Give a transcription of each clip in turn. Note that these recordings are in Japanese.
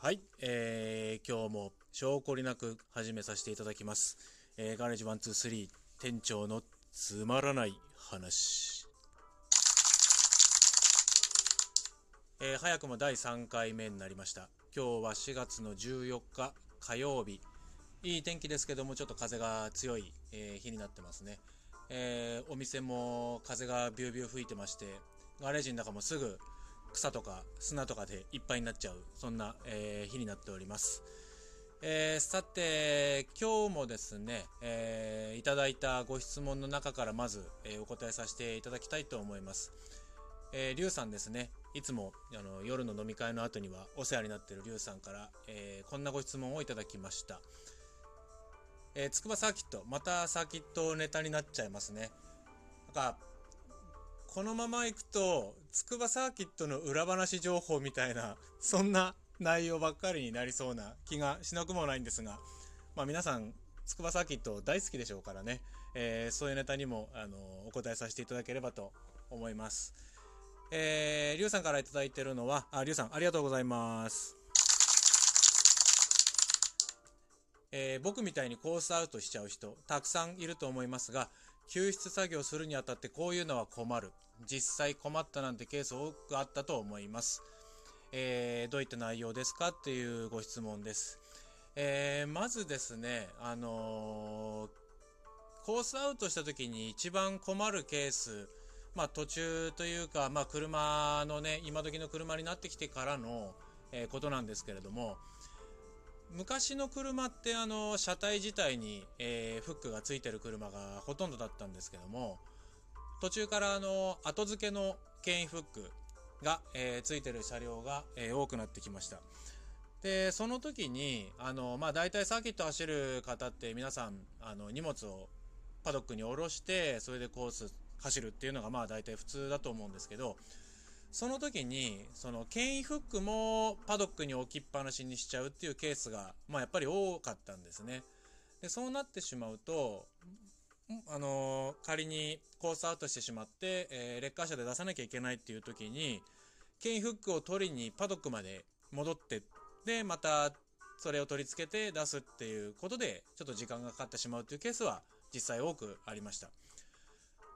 はい、えー、今日も証拠りなく始めさせていただきます。えー、ガレージ123店長のつまらない話。えー早くも第3回目になりました。今日は4月の14日火曜日。いい天気ですけども、ちょっと風が強い、えー日になってますね。えーお店も風がビュービュー吹いてまして、ガレージの中もすぐ草とか砂とかでいっぱいになっちゃう、そんな、えー日になっております。えーさて、今日もですね、えーいただいたご質問の中からまず、えーお答えさせていただきたいと思います。えー、リュウさんですね。いつもあの夜の飲み会の後にはお世話になっているリュウさんから、えーこんなご質問をいただきました。えー、筑波サーキット、またサーキットネタになっちゃいますね。なんか、このまま行くと、筑波サーキットの裏話情報みたいな、そんな内容ばっかりになりそうな気がしなくもないんですが、まあ皆さん、筑波サーキット大好きでしょうからね、えーそういうネタにも、あのお答えさせていただければと思います。えー、リュウさんからいいているのは、あ、リュウさん、ありがとうございます。えー僕みたいにコースアウトしちゃう人、たくさんいると思いますが、救出作業するにあたってこういうのは困る。実際困ったなんてケース多くあったと思います。えーどういった内容ですかっていうご質問です。えーまずですね、あのーコースアウトした時に一番困るケース、まあ途中というか、まあ車のね、今時の車になってきてからの、えーことなんですけれども、昔の車ってあの車体自体に、えーフックがついてる車がほとんどだったんですけども途中からあの後付けの牽引フックが、えーついてる車両が、えー多くなってきました。でその時にあの、まあ、大体サーキット走る方って皆さんあの荷物をパドックに下ろしてそれでコース走るっていうのがまあ大体普通だと思うんですけどその時に、その、牽引フックもパドックに置きっぱなしにしちゃうっていうケースが、まあやっぱり多かったんですね。で、そうなってしまうと、あのー仮にコースアウトしてしまって、えーレッカー車で出さなきゃいけないっていう時に、牽引フックを取りにパドックまで戻って、で、また、それを取り付けて出すっていうことで、ちょっと時間がかかってしまうっていうケースは実際多くありました。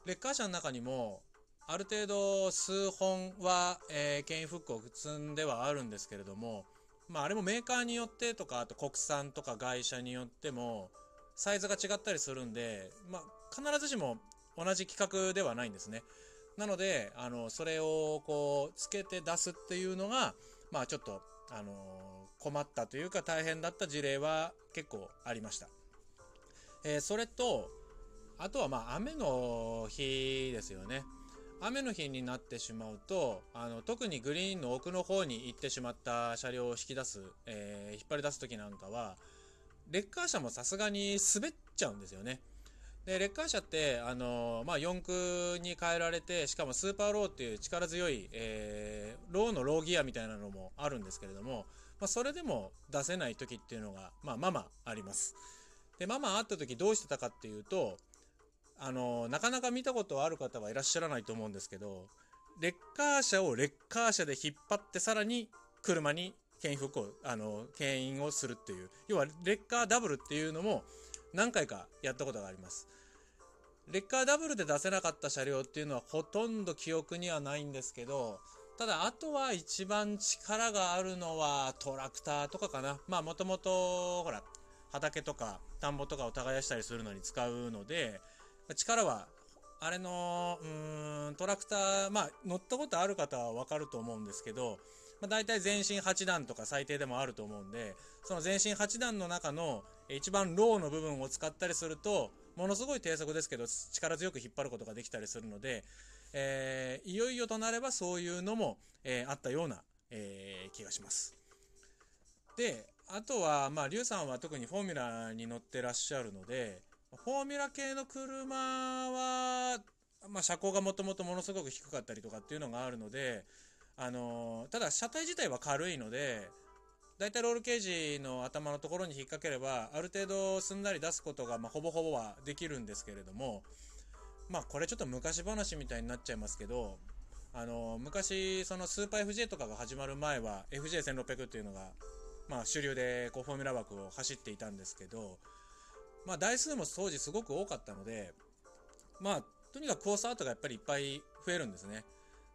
レッカー車の中にも、ある程度数本は、えー、牽引フックを積んではあるんですけれども、まああれもメーカーによってとか、あと国産とか会社によっても、サイズが違ったりするんで、まあ必ずしも同じ規格ではないんですね。なので、あの、それをこう、つけて出すっていうのが、まあちょっと、あの困ったというか大変だった事例は結構ありました。えーそれと、あとはまあ雨の日ですよね。雨の日になってしまうと、あの、特にグリーンの奥の方に行ってしまった車両を引き出す、えー引っ張り出す時なんかは、レッカー車もさすがに滑っちゃうんですよね。で、レッカー車って、あのまあ、4駆に変えられて、しかもスーパーローっていう力強い、えーローのローギアみたいなのもあるんですけれども、まあ、それでも出せない時っていうのが、まあ、まあまあります。で、まあまあった時どうしてたかっていうと、あの、なかなか見たことある方はいらっしゃらないと思うんですけど、レッカー車をレッカー車で引っ張ってさらに車に牽引を、あの、牽引をするっていう、要はレッカーダブルっていうのも何回かやったことがあります。レッカーダブルで出せなかった車両っていうのはほとんど記憶にはないんですけど、ただあとは一番力があるのはトラクターとかかな。まあもともと、ほら、畑とか田んぼとかを耕したりするのに使うので、力は、あれの、うーん、トラクター、まあ、乗ったことある方はわかると思うんですけど、まあ、大体全身8段とか最低でもあると思うんで、その全身8段の中の一番ローの部分を使ったりすると、ものすごい低速ですけど、力強く引っ張ることができたりするので、えーいよいよとなればそういうのも、えーあったような、えー気がします。で、あとは、まあ、リュウさんは特にフォーミュラに乗ってらっしゃるので、フォーミュラ系の車は、まあ、車高がもともとものすごく低かったりとかっていうのがあるので、あのただ車体自体は軽いので、だいたいロールケージの頭のところに引っ掛ければ、ある程度すんなり出すことが、まあ、ほぼほぼはできるんですけれども、まあ、これちょっと昔話みたいになっちゃいますけど、あの昔、そのスーパー FJ とかが始まる前は、FJ1600 っていうのがまあ、主流でこうフォーミュラ枠を走っていたんですけど、まあ、台数も当時すごく多かったので、まあ、とにかくコースアウトがやっぱりいっぱい増えるんですね。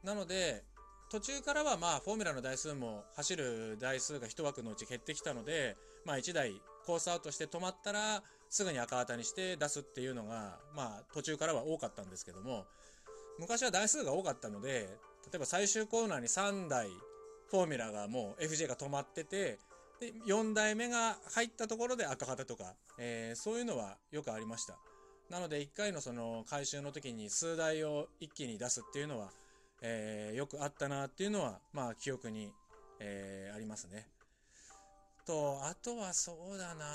なので、途中からはまあフォーミュラの台数も走る台数が1枠のうち減ってきたので、まあ、1台コースアウトして止まったらすぐに赤旗にして出すっていうのが、まあ、途中からは多かったんですけども昔は台数が多かったので例えば最終コーナーに3台フォーミュラがもう FJ が止まっててで4台目が入ったところで赤旗とか、えー、そういうのはよくありましたなので1回のその回収の時に数台を一気に出すっていうのはえー、よくあったなっていうのは、まあ、記憶に、えー、ありますね。と、あとはそうだな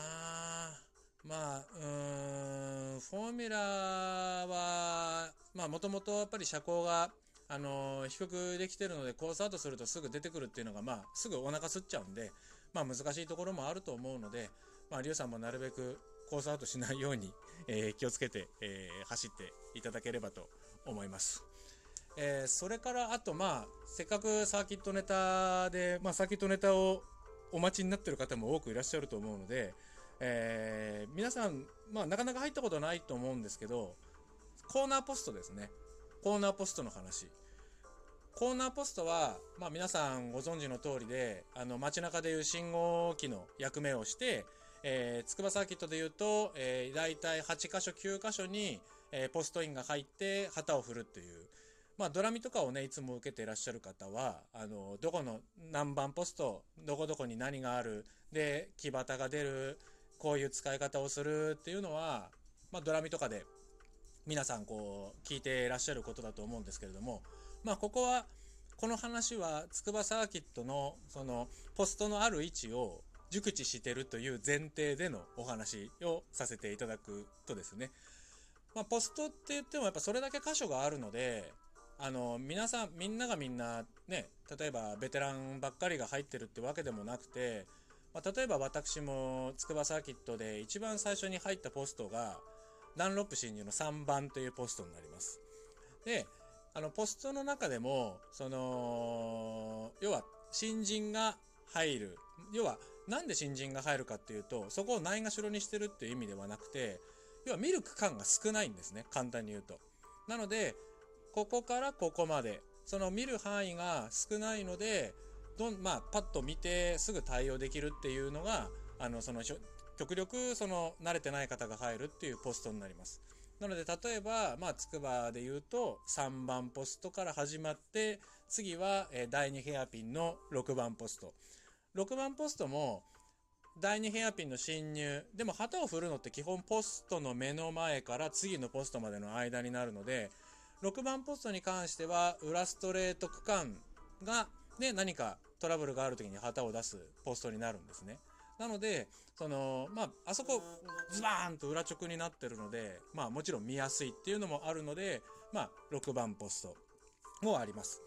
まあ、うーん、フォーミュラは、まあ、もともとやっぱり車高が、あのー、低くできてるので、コースアウトするとすぐ出てくるっていうのが、まあ、すぐお腹すっちゃうんで、まあ、難しいところもあると思うので、まあ、リュウさんもなるべくコースアウトしないように、えー、気をつけて、えー、走っていただければと思います。えー、それからあとまあせっかくサーキットネタで、まあ、サーキットネタをお待ちになってる方も多くいらっしゃると思うので、えー、皆さん、まあ、なかなか入ったことないと思うんですけどコーナーポストですねコーナーポストの話コーナーポストは、まあ、皆さんご存知の通りであの街中でいう信号機の役目をして、えー、筑波サーキットでいうと、えー、大体8箇所9箇所に、えー、ポストインが入って旗を振るっていう。まあ、ドラミとかをね、いつも受けていらっしゃる方は、あの、どこの何番ポスト、どこどこに何がある、で、木旗が出る、こういう使い方をするっていうのは、まあ、ドラミとかで皆さんこう聞いていらっしゃることだと思うんですけれども、まあ、ここは、この話は筑波サーキットのそのポストのある位置を熟知してるという前提でのお話をさせていただくとですね、まあ、ポストって言ってもやっぱそれだけ箇所があるので、あの皆さんみんながみんなね例えばベテランばっかりが入ってるってわけでもなくて、まあ、例えば私も筑波サーキットで一番最初に入ったポストがダンロップ侵入の3番というポストになります。であのポストの中でもその要は新人が入る要はなんで新人が入るかっていうとそこをないがしろにしてるっていう意味ではなくて要は見る区間が少ないんですね簡単に言うと。なのでここからここまで、その見る範囲が少ないので、どん、まあ、パッと見てすぐ対応できるっていうのが、あの、その、極力、その、慣れてない方が入るっていうポストになります。なので、例えば、まあ、つくばで言うと、3番ポストから始まって、次は、え第2ヘアピンの6番ポスト。6番ポストも、第2ヘアピンの侵入。でも旗を振るのって基本ポストの目の前から次のポストまでの間になるので、6番ポストに関しては、裏ストレート区間が、で、何かトラブルがある時に旗を出すポストになるんですね。なので、その、まあ、あそこ、ズバーンと裏直になってるので、まあ、もちろん見やすいっていうのもあるので、まあ、6番ポストもあります。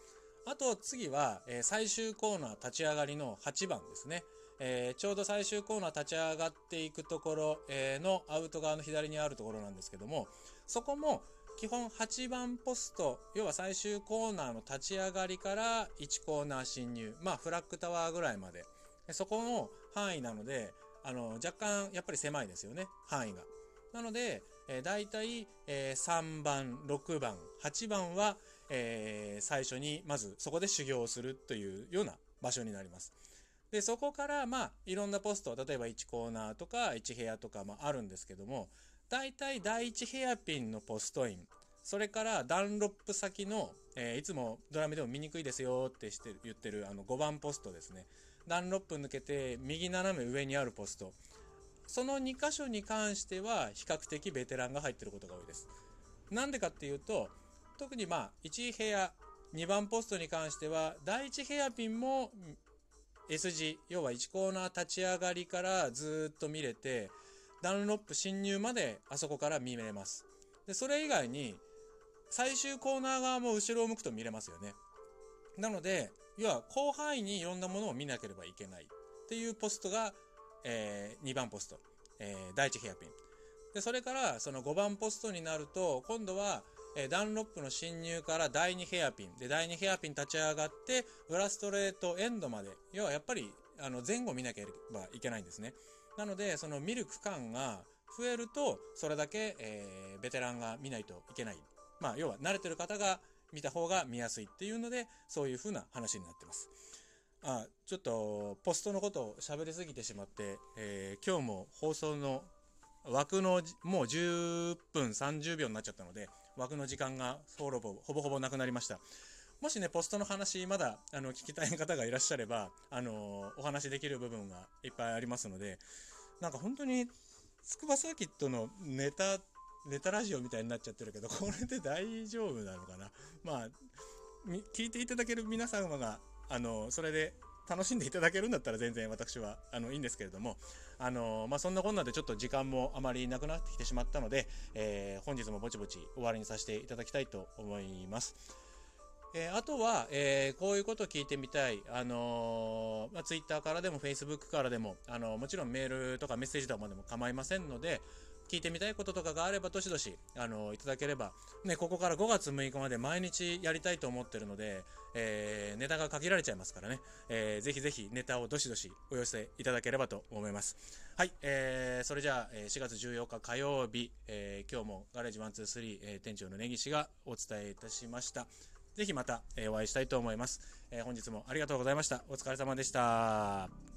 あと、次は、えー、最終コーナー立ち上がりの8番ですね。えー、ちょうど最終コーナー立ち上がっていくところ、えー、のアウト側の左にあるところなんですけども、そこも、基本8番ポスト、要は最終コーナーの立ち上がりから1コーナー進入、まあフラッグタワーぐらいまで、そこの範囲なので、あの、若干やっぱり狭いですよね、範囲が。なので、えー、大体、えー、3番、6番、8番は、えー、最初にまずそこで修行をするというような場所になります。で、そこから、まあ、いろんなポスト、例えば1コーナーとか1部屋とか、まあ、あるんですけども、大体第1ヘアピンのポストイン、それからダンロップ先の、えー、いつもドラムでも見にくいですよってして言ってるあの5番ポストですね。ダンロップ抜けて右斜め上にあるポスト。その2箇所に関しては比較的ベテランが入ってることが多いです。なんでかっていうと、特にまあ1部屋、2番ポストに関しては第1ヘアピンも S 字、要は1コーナー立ち上がりからずっと見れて、ダンロップ侵入まであそこから見れます。で、それ以外に、最終コーナー側も後ろを向くと見れますよね。なので、要は広範囲にいろんなものを見なければいけないっていうポストが、えー、2番ポスト、えー、第1ヘアピン。で、それからその5番ポストになると、今度は、えー、ダンロップの侵入から第2ヘアピン。で、第2ヘアピン立ち上がって、裏ストレートエンドまで。要はやっぱりあの前後見なければいけないんですね。なので、その見る区間が増えると、それだけ、えー、ベテランが見ないといけない。まあ、要は慣れてる方が見た方が見やすいっていうので、そういう風な話になってます。あ、ちょっと、ポストのことを喋りすぎてしまって、えー、今日も放送の枠の、もう10分30秒になっちゃったので、枠の時間がほぼほぼほぼなくなりました。もしね、ポストの話、まだ、あの、聞きたい方がいらっしゃれば、あの、お話できる部分がいっぱいありますので、なんか本当に、筑波サーキットのネタ、ネタラジオみたいになっちゃってるけど、これで大丈夫なのかな？まあ、聞いていただける皆様が、あの、それで楽しんでいただけるんだったら全然私はあのいいんですけれども、あのまあ、そんなこんなでちょっと時間もあまりなくなってきてしまったので、えー、本日もぼちぼち終わりにさせていただきたいと思います。えー、あとは、えー、こういうことを聞いてみたい、あのー、まあ、Twitter からでも Facebook からでも、あのもちろんメールとかメッセージとかでも構いませんので、聞いてみたいこととかがあれば、どしどし、あのいただければ、ね、ここから5月6日まで毎日やりたいと思ってるので、えー、ネタが限られちゃいますからね、えー、ぜひぜひネタをどしどしお寄せいただければと思います。はい、えー、それじゃあ、4月14日火曜日、えー、今日もガレージ123、えー、店長の根岸がお伝えいたしました。ぜひまた、えお会いしたいと思います。え本日もありがとうございました。お疲れ様でした。